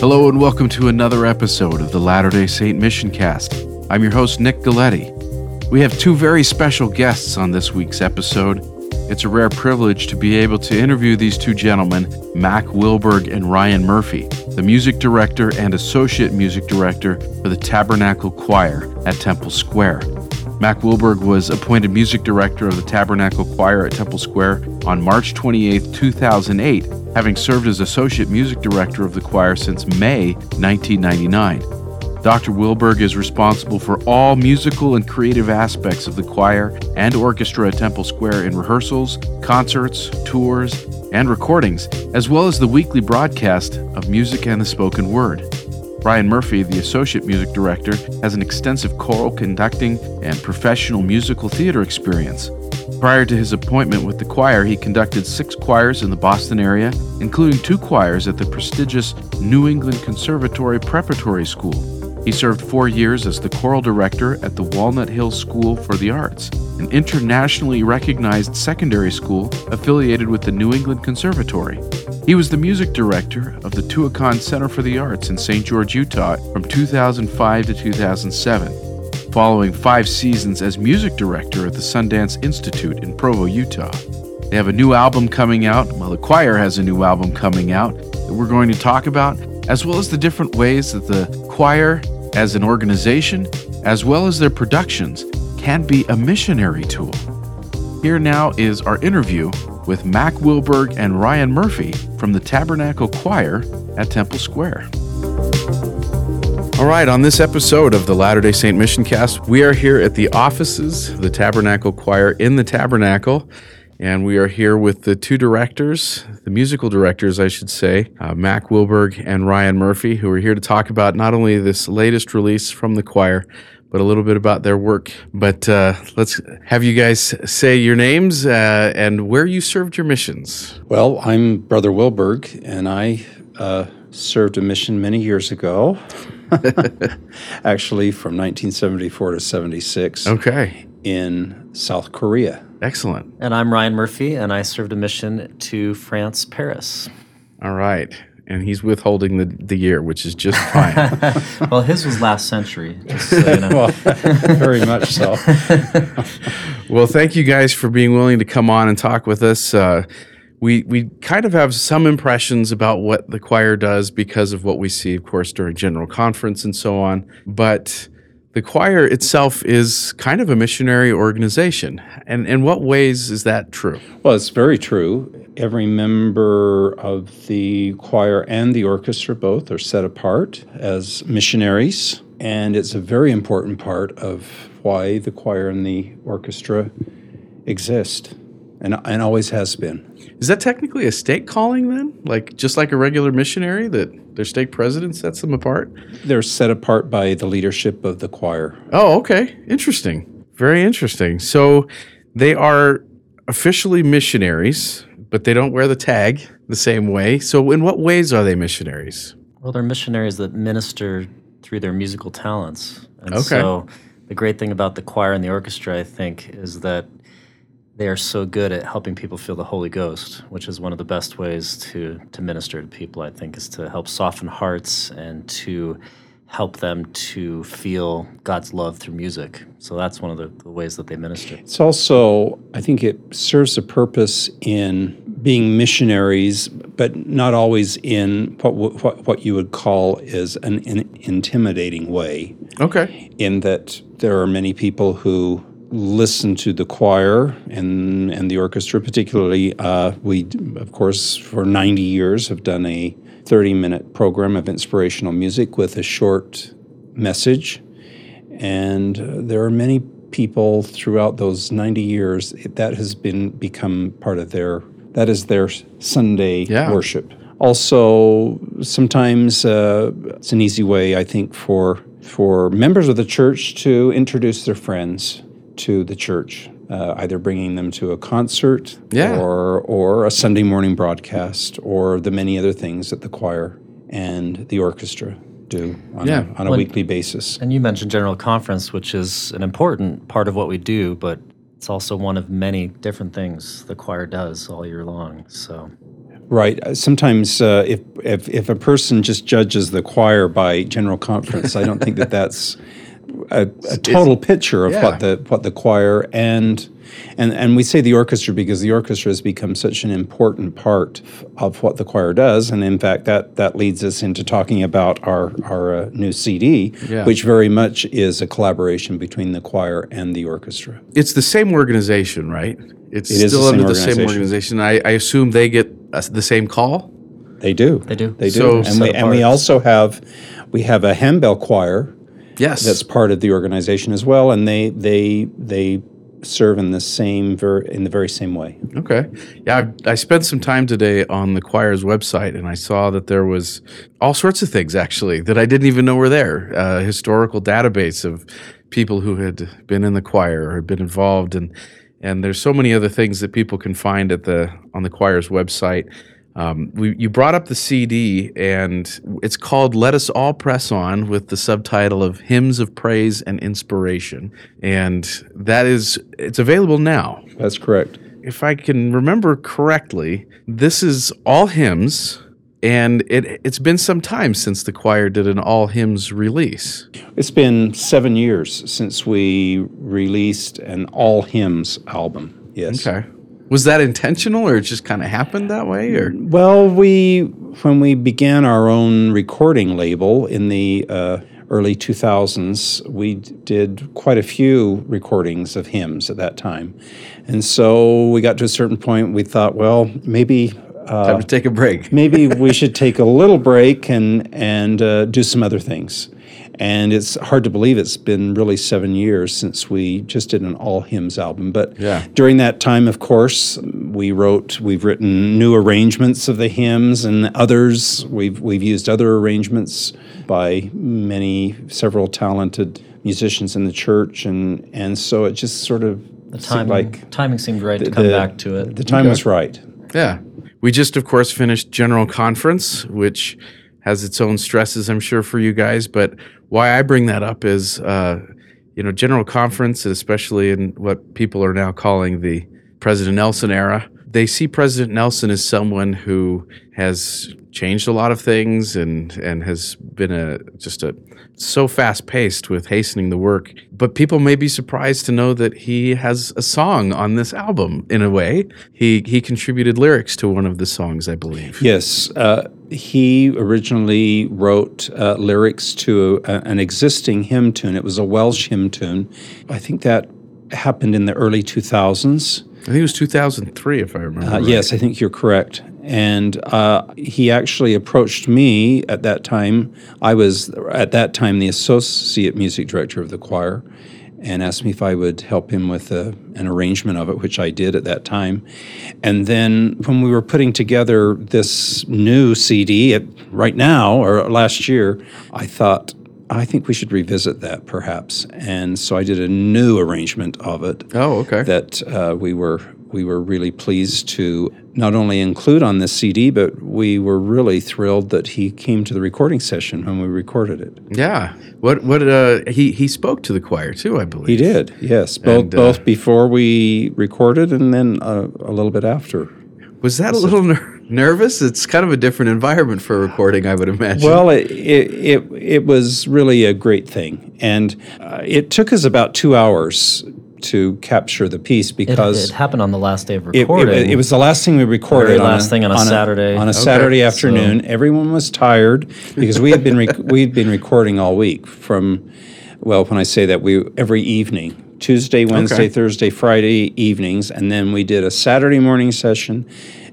Hello and welcome to another episode of the Latter day Saint Mission Cast. I'm your host, Nick Galetti. We have two very special guests on this week's episode. It's a rare privilege to be able to interview these two gentlemen, Mac Wilberg and Ryan Murphy, the music director and associate music director for the Tabernacle Choir at Temple Square. Mac Wilberg was appointed music director of the Tabernacle Choir at Temple Square on March 28, 2008, having served as associate music director of the choir since May 1999. Dr. Wilberg is responsible for all musical and creative aspects of the choir and orchestra at Temple Square in rehearsals, concerts, tours, and recordings, as well as the weekly broadcast of music and the spoken word. Ryan Murphy, the associate music director, has an extensive choral conducting and professional musical theater experience. Prior to his appointment with the choir, he conducted six choirs in the Boston area, including two choirs at the prestigious New England Conservatory Preparatory School. He served four years as the choral director at the Walnut Hill School for the Arts, an internationally recognized secondary school affiliated with the New England Conservatory. He was the music director of the Tuacahn Center for the Arts in St. George, Utah from 2005 to 2007, following five seasons as music director at the Sundance Institute in Provo, Utah. They have a new album coming out. Well, the choir has a new album coming out that we're going to talk about, as well as the different ways that the choir as an organization, as well as their productions, can be a missionary tool. Here now is our interview with Mac Wilberg and Ryan Murphy from the Tabernacle Choir at Temple Square. All right, on this episode of the Latter day Saint Mission Cast, we are here at the offices of the Tabernacle Choir in the Tabernacle. And we are here with the two directors, the musical directors, I should say, uh, Mac Wilberg and Ryan Murphy, who are here to talk about not only this latest release from the choir, but a little bit about their work. But uh, let's have you guys say your names uh, and where you served your missions. Well, I'm Brother Wilberg, and I uh, served a mission many years ago. Actually, from 1974 to 76. Okay. In South Korea. Excellent. And I'm Ryan Murphy, and I served a mission to France, Paris. All right. And he's withholding the, the year, which is just fine. well, his was last century. So you know. well, very much so. well, thank you guys for being willing to come on and talk with us. Uh, we we kind of have some impressions about what the choir does because of what we see, of course, during general conference and so on. But the choir itself is kind of a missionary organization. And in what ways is that true? Well, it's very true. Every member of the choir and the orchestra both are set apart as missionaries. And it's a very important part of why the choir and the orchestra exist and, and always has been. Is that technically a stake calling then? Like just like a regular missionary that their stake president sets them apart? They're set apart by the leadership of the choir. Oh, okay. Interesting. Very interesting. So they are officially missionaries, but they don't wear the tag the same way. So in what ways are they missionaries? Well, they're missionaries that minister through their musical talents. And okay. so the great thing about the choir and the orchestra, I think, is that they are so good at helping people feel the Holy Ghost, which is one of the best ways to to minister to people. I think is to help soften hearts and to help them to feel God's love through music. So that's one of the, the, ways that they minister. It's also, I think it serves a purpose in being missionaries, but not always in what what, what you would call is an, an intimidating way. Okay. In that there are many people who listen to the choir and and the orchestra. Particularly, uh, we of course for 90 years have done a 30 minute program of inspirational music with a short message, and uh, there are many people throughout those 90 years that has been become part of their that is their Sunday yeah. worship. Also, sometimes uh, it's an easy way, I think, for for members of the church to introduce their friends to the church, uh, either bringing them to a concert yeah. or, or a Sunday morning broadcast or the many other things that the choir and the orchestra do on yeah. a, on a well, weekly basis. And you mentioned General Conference, which is an important part of what we do, but it's also one of many different things the choir does all year long. So Right. Uh, Sometimes, uh, if, if if a person just judges the choir by general conference, I don't think that that's a, a total picture of yeah. what the what the choir and and and we say the orchestra because the orchestra has become such an important part of what the choir does, and in fact, that that leads us into talking about our our uh, new CD, Yeah. which very much is a collaboration between the choir and the orchestra. It's the same organization, right? It's It is still the under the same organization. organization. I, I assume they get uh, the same call. They do. They do. They do. So- and we and we also have we have a handbell choir Yes. that's part of the organization as well, and they they they serve in the same ver- in the very same way. Okay. Yeah, I, I spent some time today on the choir's website, and I saw that there was all sorts of things actually that I didn't even know were there. A historical database of people who had been in the choir or had been involved, and and there's so many other things that people can find at the on the choir's website. Um, we, you brought up the CD, and it's called "Let Us All Press On" with the subtitle of "Hymns of Praise and Inspiration," and that is it's available now That's correct. if I can remember correctly, this is all hymns, and it it's been some time since the choir did an all hymns release. It's been seven years since we released an all hymns album. Yes. Okay. Was that intentional, or it just kind of happened that way, or Well, we when we began our own recording label in the uh, early 2000s, we d- did quite a few recordings of hymns at that time, and so we got to a certain point. We thought, well, maybe. Uh, time to take a break? maybe we should take a little break and and uh, do some other things. And it's hard to believe it's been really seven years since we just did an all hymns album. But Yeah. during that time, of course, we wrote, we've written new arrangements of the hymns and others. We've we've used other arrangements by many, several talented musicians in the church, and and so it just sort of the seemed like timing seemed right to come the- back to it. the time was right. Yeah. We just, of course, finished General Conference, which has its own stresses, I'm sure, for you guys. But why I bring that up is, uh, you know, General Conference, especially in what people are now calling the President Nelson era, they see President Nelson as someone who has changed a lot of things and and has been a just a so fast paced with hastening the work. But people may be surprised to know that he has a song on this album. In a way, he he contributed lyrics to one of the songs, I believe. Yes, uh, he originally wrote uh, lyrics to a, an existing hymn tune. It was a Welsh hymn tune. I think that happened in the early 2000s. I think it was 2003, if I remember. Uh, right. Yes, I think you're correct. And uh, he actually approached me at that time. I was at that time the associate music director of the choir, and asked me if I would help him with a, an arrangement of it, which I did at that time. And then when we were putting together this new CD, it, right now or last year, I thought. I think we should revisit that perhaps, and so I did a new arrangement of it Oh, okay. that uh, we were we were really pleased to not only include on this CD, but we were really thrilled that he came to the recording session when we recorded it. yeah. What what uh he he spoke to the choir too, I believe. He did, yes, both And, uh, both before we recorded and then uh, a little bit after. Was that a little ner- nervous? It's kind of a different environment for recording, I would imagine. Well, it, it, it, it was really a great thing. And uh, it took us about two hours to capture the piece because it happened on the last day of It, recording. it, it was the last thing we recorded. Very on last thing on a Saturday. On a Saturday so- afternoon, everyone was tired because we had been rec- we had been recording all week from. Well, when I say that, we every evening, Tuesday, Wednesday, Okay. Thursday, Friday evenings, and then we did a Saturday morning session,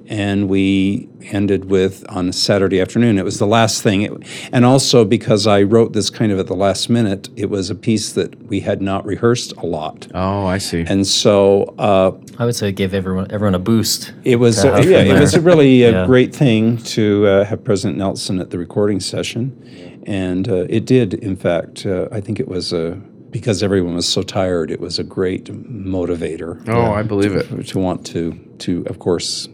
and we ended with on a Saturday afternoon. It was the last thing, it, and also because I wrote this kind of at the last minute, it was a piece that we had not rehearsed a lot, oh, I see. and so. Uh, I would say it gave everyone everyone a boost. it was to uh, yeah, it was a really a Yeah. great thing to uh, have President Nelson at the recording session, and uh, it did. In fact, uh, I think it was a because everyone was so tired. It was a great motivator. oh, I believe it. to want to to of course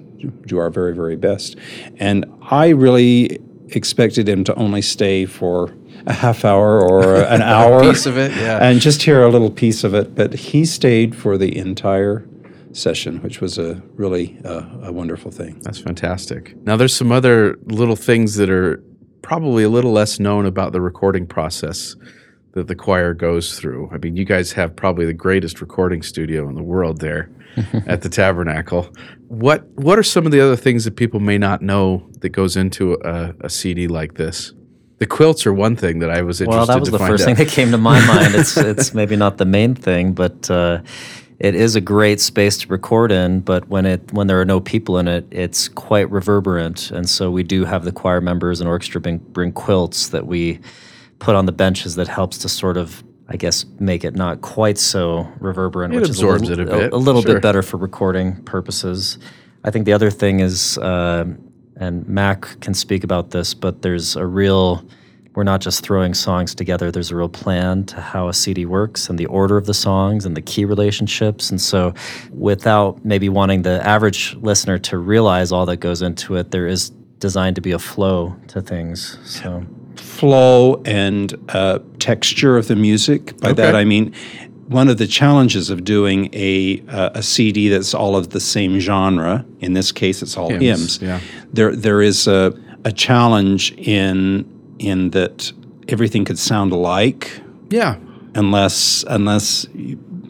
do our very very best, and I really expected him to only stay for a half hour or an hour piece of it, yeah. and just hear a little piece of it. But he stayed for the entire session, which was a really uh, a wonderful thing. That's fantastic. Now, there's some other little things that are probably a little less known about the recording process that the choir goes through. I mean, you guys have probably the greatest recording studio in the world there at the Tabernacle. What What are some of the other things that people may not know that goes into a, a CD like this? The quilts are one thing that I was interested Well, that was the first out. thing that came to my mind. It's it's maybe not the main thing, but uh, it is a great space to record in. But when it when there are no people in it, it's quite reverberant, and so we do have the choir members and orchestra bring, bring quilts that we put on the benches that helps to sort of. I guess make it not quite so reverberant, It which absorbs is a, it a little, bit, a, little sure. bit better for recording purposes. I think the other thing is, uh, and Mac can speak about this, but there's a real, we're not just throwing songs together, there's a real plan to how a CD works and the order of the songs and the key relationships. And so, without maybe wanting the average listener to realize all that goes into it, there is designed to be a flow to things. So, flow and uh, texture of the music. By that I mean one of the challenges of doing a uh, a CD that's all of the same genre. In this case, it's all Hymns, hymns. yeah. There there is a a challenge in in that everything could sound alike yeah, unless unless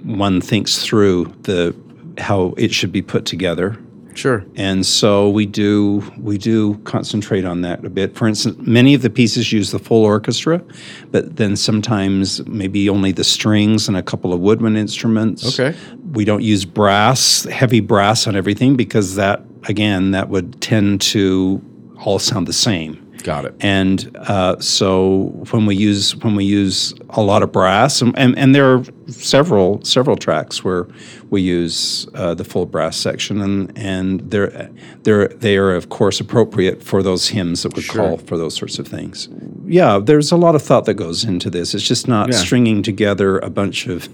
one thinks through the how it should be put together. Sure. And so we do we do concentrate on that a bit. For instance, many of the pieces use the full orchestra, but then sometimes maybe only the strings and a couple of woodwind instruments. Okay. We don't use brass, heavy brass on everything because that again that would tend to all sound the same. Got it. And uh, so when we use when we use a lot of brass, and, and, and there are several several tracks where we use uh, the full brass section, and and they're they're they are of course appropriate for those hymns that would call for those sorts of things. Yeah, there's a lot of thought that goes into this. It's just not Yeah. stringing together a bunch of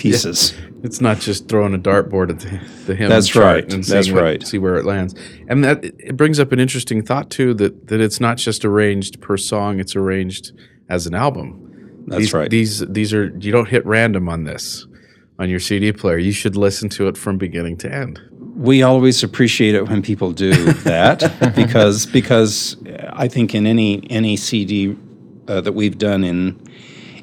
pieces. It's not just throwing a dartboard at the, the hymn. That's right. And That's what- right. see where it lands, and that it brings up an interesting thought too. That that it's not just arranged per song; it's arranged as an album. That's these, right. These these are you don't hit random on this on your CD player. You should listen to it from beginning to end. we always appreciate it when people do that because because I think in any any CD uh, that we've done in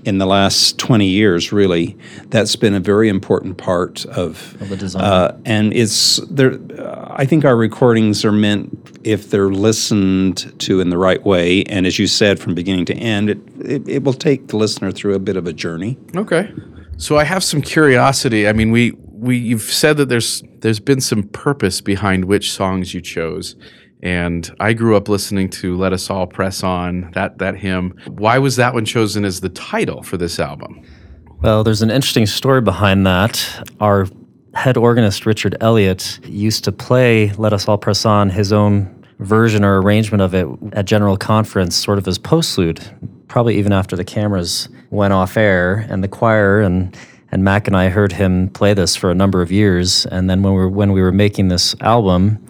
in the last 20 years really that's been a very important part of, Of the design. uh, and it's there uh, I think our recordings are meant if they're listened to in the right way and as you said from beginning to end it it, it will take the listener through a bit of a journey Okay. So I have some curiosity. I mean, we we you've said that there's there's been some purpose behind which songs you chose. And I grew up listening to Let Us All Press On, that that hymn. Why was that one chosen as the title for this album? Well, there's an interesting story behind that. Our head organist, Richard Elliott, used to play Let Us All Press On, his own version or arrangement of it at General Conference, sort of as postlude, probably even after the cameras went off air. And the choir and and Mac and I heard him play this for a number of years. And then when we were, when we were making this album,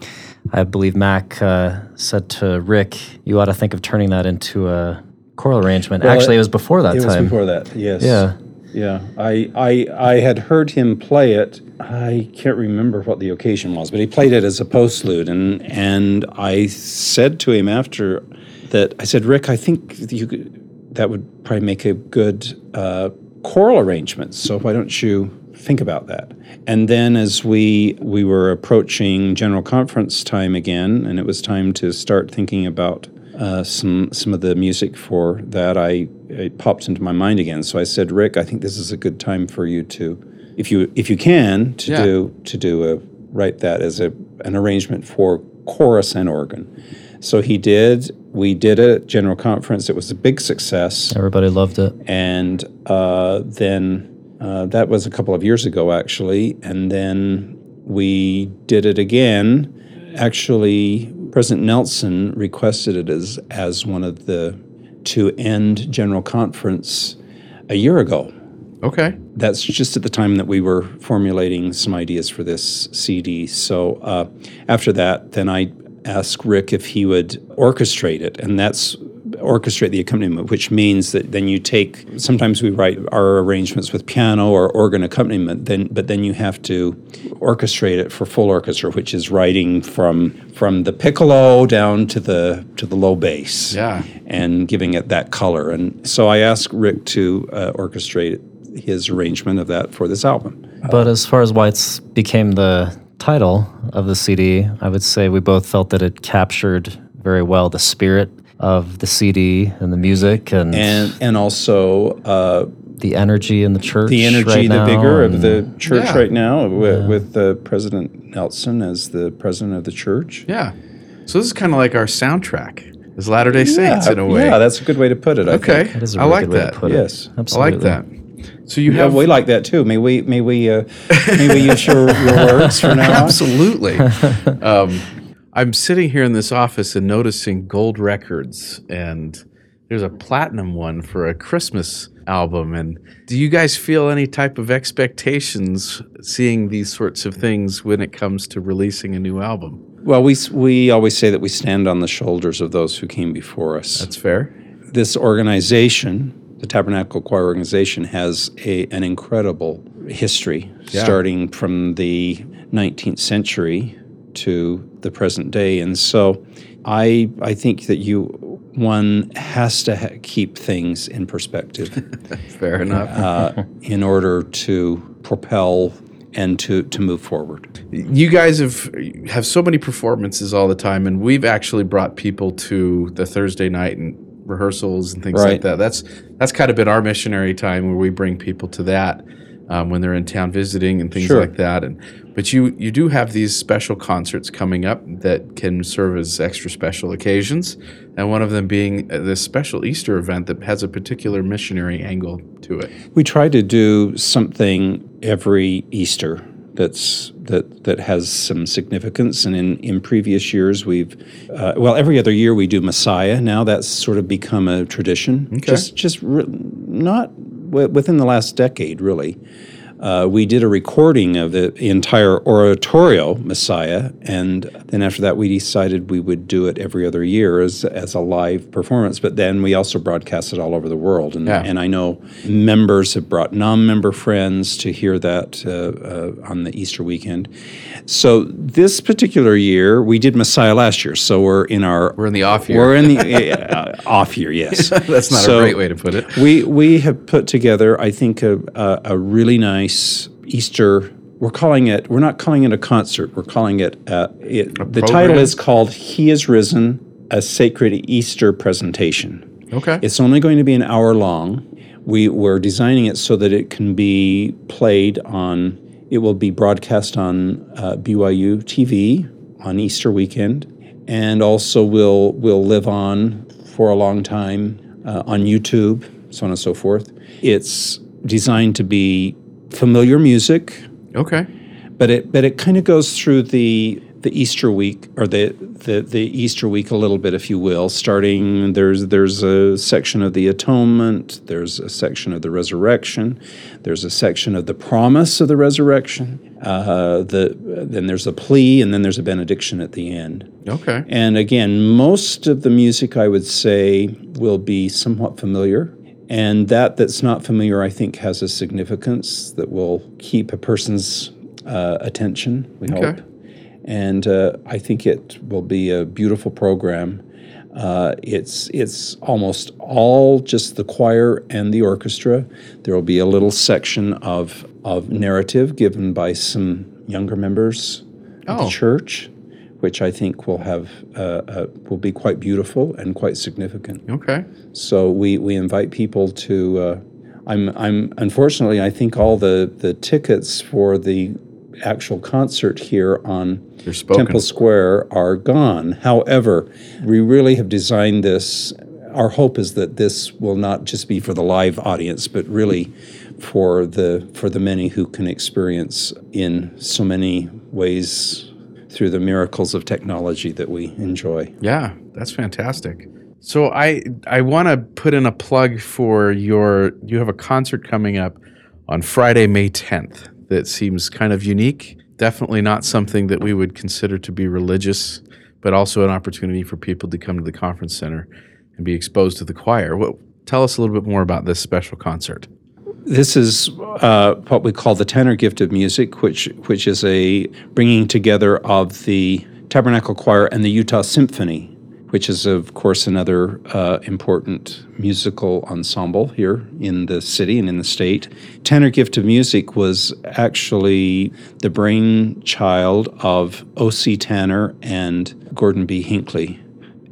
I believe Mac uh, said to Rick, "You ought to think of turning that into a choral arrangement." Well, Actually, it- it was before that it time. It was before that yes Yeah. Yeah, I, I I had heard him play it. I can't remember what the occasion was, but he played it as a postlude, and and I said to him after that, I said, Rick, I think you could, that would probably make a good uh, choral arrangement. So why don't you think about that? And then as we we were approaching general conference time again, and it was time to start thinking about uh, some some of the music for that, I it popped into my mind again. So I said, Rick, I think this is a good time for you to, if you if you can, to Yeah. do to do a write that as a an arrangement for chorus and organ. So he did. We did it at general conference. It was a big success, Everybody loved it. and uh, then uh, that was a couple of years ago, actually. And then we did it again. Actually, President Nelson requested it as as one of the to end general conference a year ago. Okay. That's just at the time that we were formulating some ideas for this CD. So uh, after that, then I asked Rick if he would orchestrate it, and that's orchestrate the accompaniment, which means that then you take. Sometimes we write our arrangements with piano or organ accompaniment, then but then you have to orchestrate it for full orchestra, which is writing from from the piccolo down to the to the low bass, Yeah. and giving it that color. And so I asked Rick to uh, orchestrate his arrangement of that for this album. But as far as why it's became the title of the CD, I would say we both felt that it captured very well the spirit of the CD and the music and, And and also uh, the energy in the church. the energy, right the now vigor of the church Yeah. right now, with, with uh, President Nelson as the president of the church. Yeah. So this is kind of like our soundtrack as Latter Day Saints in a way. Yeah, that's a good way to put it. I okay. think. That is a I really like good way that. to put Yes. it. I I Absolutely. like that. So you Yeah, have we like that too. May we may we uh, may we use your, your words for now on? Absolutely. um, I'm sitting here in this office and noticing gold records, and there's a platinum one for a Christmas album. And do you guys feel any type of expectations seeing these sorts of things when it comes to releasing a new album? Well, we we always say that we stand on the shoulders of those who came before us. That's fair. this organization, the Tabernacle Choir organization, has a, an incredible history, Yeah. starting from the 19th century to the present day. And so, I I think that you one has to ha- keep things in perspective Fair enough. uh, in order to propel and to to move forward. you guys have have so many performances all the time, and we've actually brought people to the Thursday night and rehearsals and things like that. That's that's kind of been our missionary time where we bring people to that um, when they're in town visiting and things Sure. like that. And but you you do have these special concerts coming up that can serve as extra special occasions, and one of them being uh, this special Easter event that has a particular missionary angle to it. We try to do something every Easter that's that that has some significance. And in, in previous years, we've uh, well, every other year we do Messiah. Now that's sort of become a tradition. Okay. Just just re- not within the last decade, really. Uh, we did a recording of the entire oratorio Messiah, and then after that, we decided we would do it every other year as, as a live performance. But then we also broadcast it all over the world, and, Yeah. and I know members have brought non-member friends to hear that uh, uh, on the Easter weekend. So this particular year, we did Messiah last year, so we're in our We're in the off year. we're in the uh, off year, yes. That's not So- a great way to put it. we we have put together, I think, a, a, a really nice Easter. We're calling it. We're not calling it a concert. We're calling it. Uh, it the title is called "He is Risen: A Sacred Easter Presentation." Okay. It's only going to be an hour long. We were designing it so that it can be played on. It will be broadcast on uh, BYU TV on Easter weekend, and also will will live on for a long time uh, on YouTube, so on and so forth. It's designed to be familiar music, okay. but it but it kind of goes through the the Easter week or the, the the Easter week a little bit, if you will. Starting there's there's a section of the atonement, there's a section of the resurrection, there's a section of the promise of the resurrection. Uh, the then there's a plea, and then there's a benediction at the end. Okay. And again, most of the music I would say will be somewhat familiar. And that that's not familiar, I think, has a significance that will keep a person's uh, attention, we Okay. hope. And uh, I think it will be a beautiful program. Uh, it's it's almost all just the choir and the orchestra. There will be a little section of of narrative given by some younger members of Oh. the church, which I think will have uh, uh, will be quite beautiful and quite significant. Okay. So we, we invite people to. Uh, I'm I'm unfortunately I think all the the tickets for the actual concert here on Temple Square are gone. However, we really have designed this. Our hope is that this will not just be for the live audience, but really for the for the many who can experience in so many ways through the miracles of technology that we enjoy. Yeah, that's fantastic. So I I want to put in a plug for your you have a concert coming up on Friday, May 10th that seems kind of unique. Definitely not something that we would consider to be religious, but also an opportunity for people to come to the conference center and be exposed to the choir. What, tell us a little bit more about this special concert. This is uh, what we call the Tanner gift of music, which which is a bringing together of the Tabernacle Choir and the Utah Symphony, which is of course another uh, important musical ensemble here in the city and in the state. Tanner Gift of Music was actually the brainchild of O.C. Tanner and Gordon B. Hinckley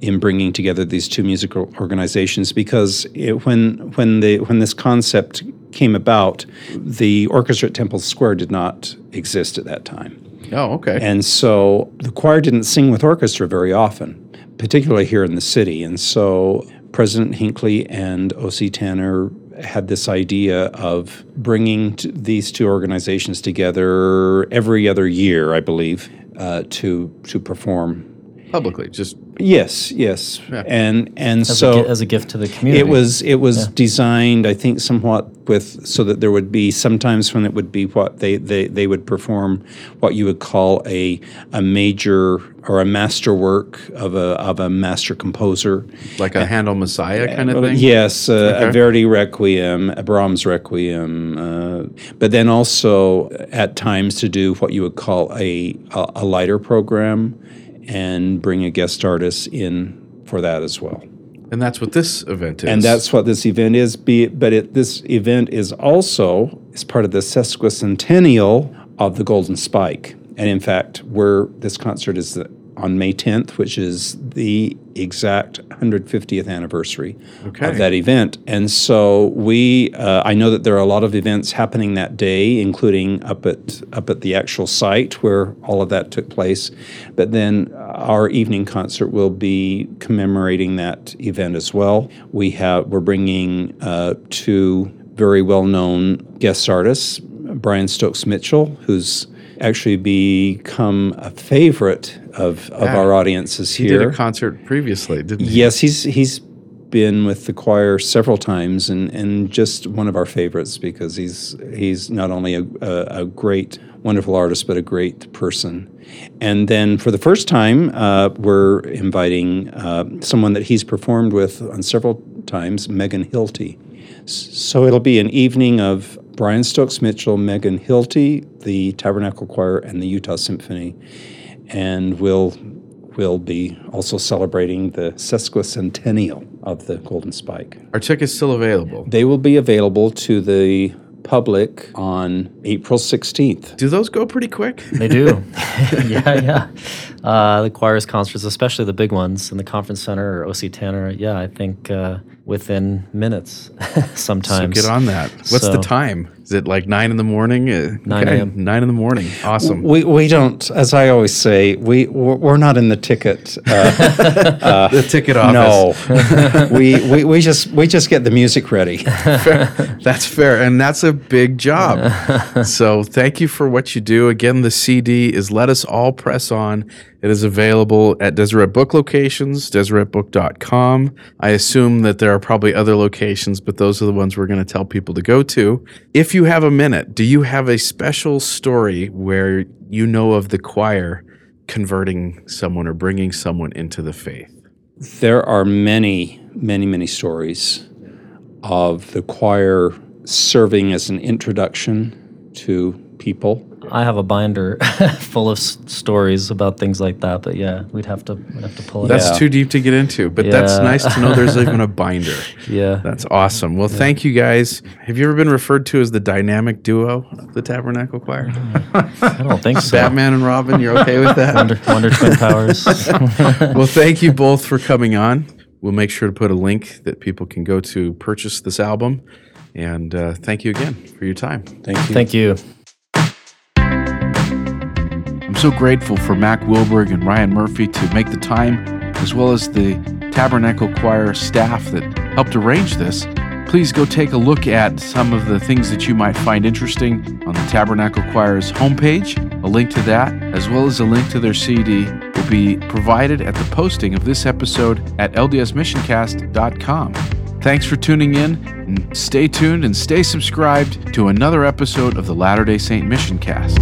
in bringing together these two musical organizations because it, when when the when this concept came about, the orchestra at Temple Square did not exist at that time. Oh, okay. And so the choir didn't sing with orchestra very often, particularly here in the city. And so President Hinckley and O.C. Tanner had this idea of bringing t- these two organizations together every other year, I believe, uh, to to perform. Publicly, just Yes, yes, Yeah. and and As, so a, as a gift to the community. it was it was designed, I think, somewhat with so that there would be sometimes when it would be what they, they, they would perform what you would call a a major or a masterwork of a of a master composer. like a Handel Messiah kind of thing. Yes, uh, Okay. a Verdi Requiem, a Brahms Requiem, uh, but then also at times to do what you would call a a, a lighter program, and bring a guest artist in for that as well. And that's what this event is. And that's what this event is. Be but it, this event is also is part of the sesquicentennial of the Golden Spike. And in fact, where this concert is the, on May 10th, which is the exact 150th anniversary Okay. of that event. And so we, uh, I know that there are a lot of events happening that day, including up at up at the actual site where all of that took place. But then our evening concert will be commemorating that event as well. We have we're bringing uh, two very well known guest artists, Brian Stokes Mitchell, who's actually become a favorite of, of Yeah. our audiences he here. did a concert previously, didn't he? Yes, he's he's been with the choir several times and, and just one of our favorites because he's he's not only a, a, a great, wonderful artist but a great person. And then for the first time, uh, we're inviting uh, someone that he's performed with on several times, Megan Hilty. So it'll be an evening of Brian Stokes Mitchell, Megan Hilty, the Tabernacle Choir, and the Utah Symphony, and we'll will be also celebrating the sesquicentennial of the Golden Spike. Are tickets still available? They will be available to the public on April 16th. Do those go pretty quick? They do. yeah, yeah. Uh, the choir's concerts, especially the big ones in the conference center or OC Tanner, yeah, I think uh, within minutes So sometimes. get on that. What's the time? Is it like nine in the morning? Uh, 9 okay, a.m.. Nine in the morning. Awesome. We, we don't, as I always say, we we're we're not in the ticket. Uh, the ticket office. no, we, we we just we just get the music ready. That's fair. And that's a big job. so thank you for what you do. Again, the CD is Let Us All Press On. It is available at Deseret Book locations, deseretbook.com. I assume that there are probably other locations, but those are the ones we're going to tell people to go to. If you have a minute, do you have a special story where you know of the choir converting someone or bringing someone into the faith? There are many, many, many stories of the choir serving as an introduction to people. I have a binder full of s- stories about things like that, but yeah, we'd have to we'd have to pull it That's out. Yeah. too deep to get into, but that's nice to know there's even a binder. Yeah. That's awesome. Well, thank you guys. Have you ever been referred to as the dynamic duo of the Tabernacle Choir? I don't think so. Batman and Robin, you're okay with that? Wonder, Wonder Twin Powers. well, thank you both for coming on. We'll make sure to put a link that people can go to purchase this album. And uh, thank you again for your time. Thank you. Thank you. I'm so grateful for Mac Wilberg and Ryan Murphy to make the time, as well as the Tabernacle Choir staff that helped arrange this. Please go take a look at some of the things that you might find interesting on the Tabernacle Choir's homepage. A link to that, as well as a link to their CD, will be provided at the posting of this episode at ldsmissioncast.com. Thanks for tuning in, and stay tuned and stay subscribed to another episode of the Latter day Saint Mission Cast.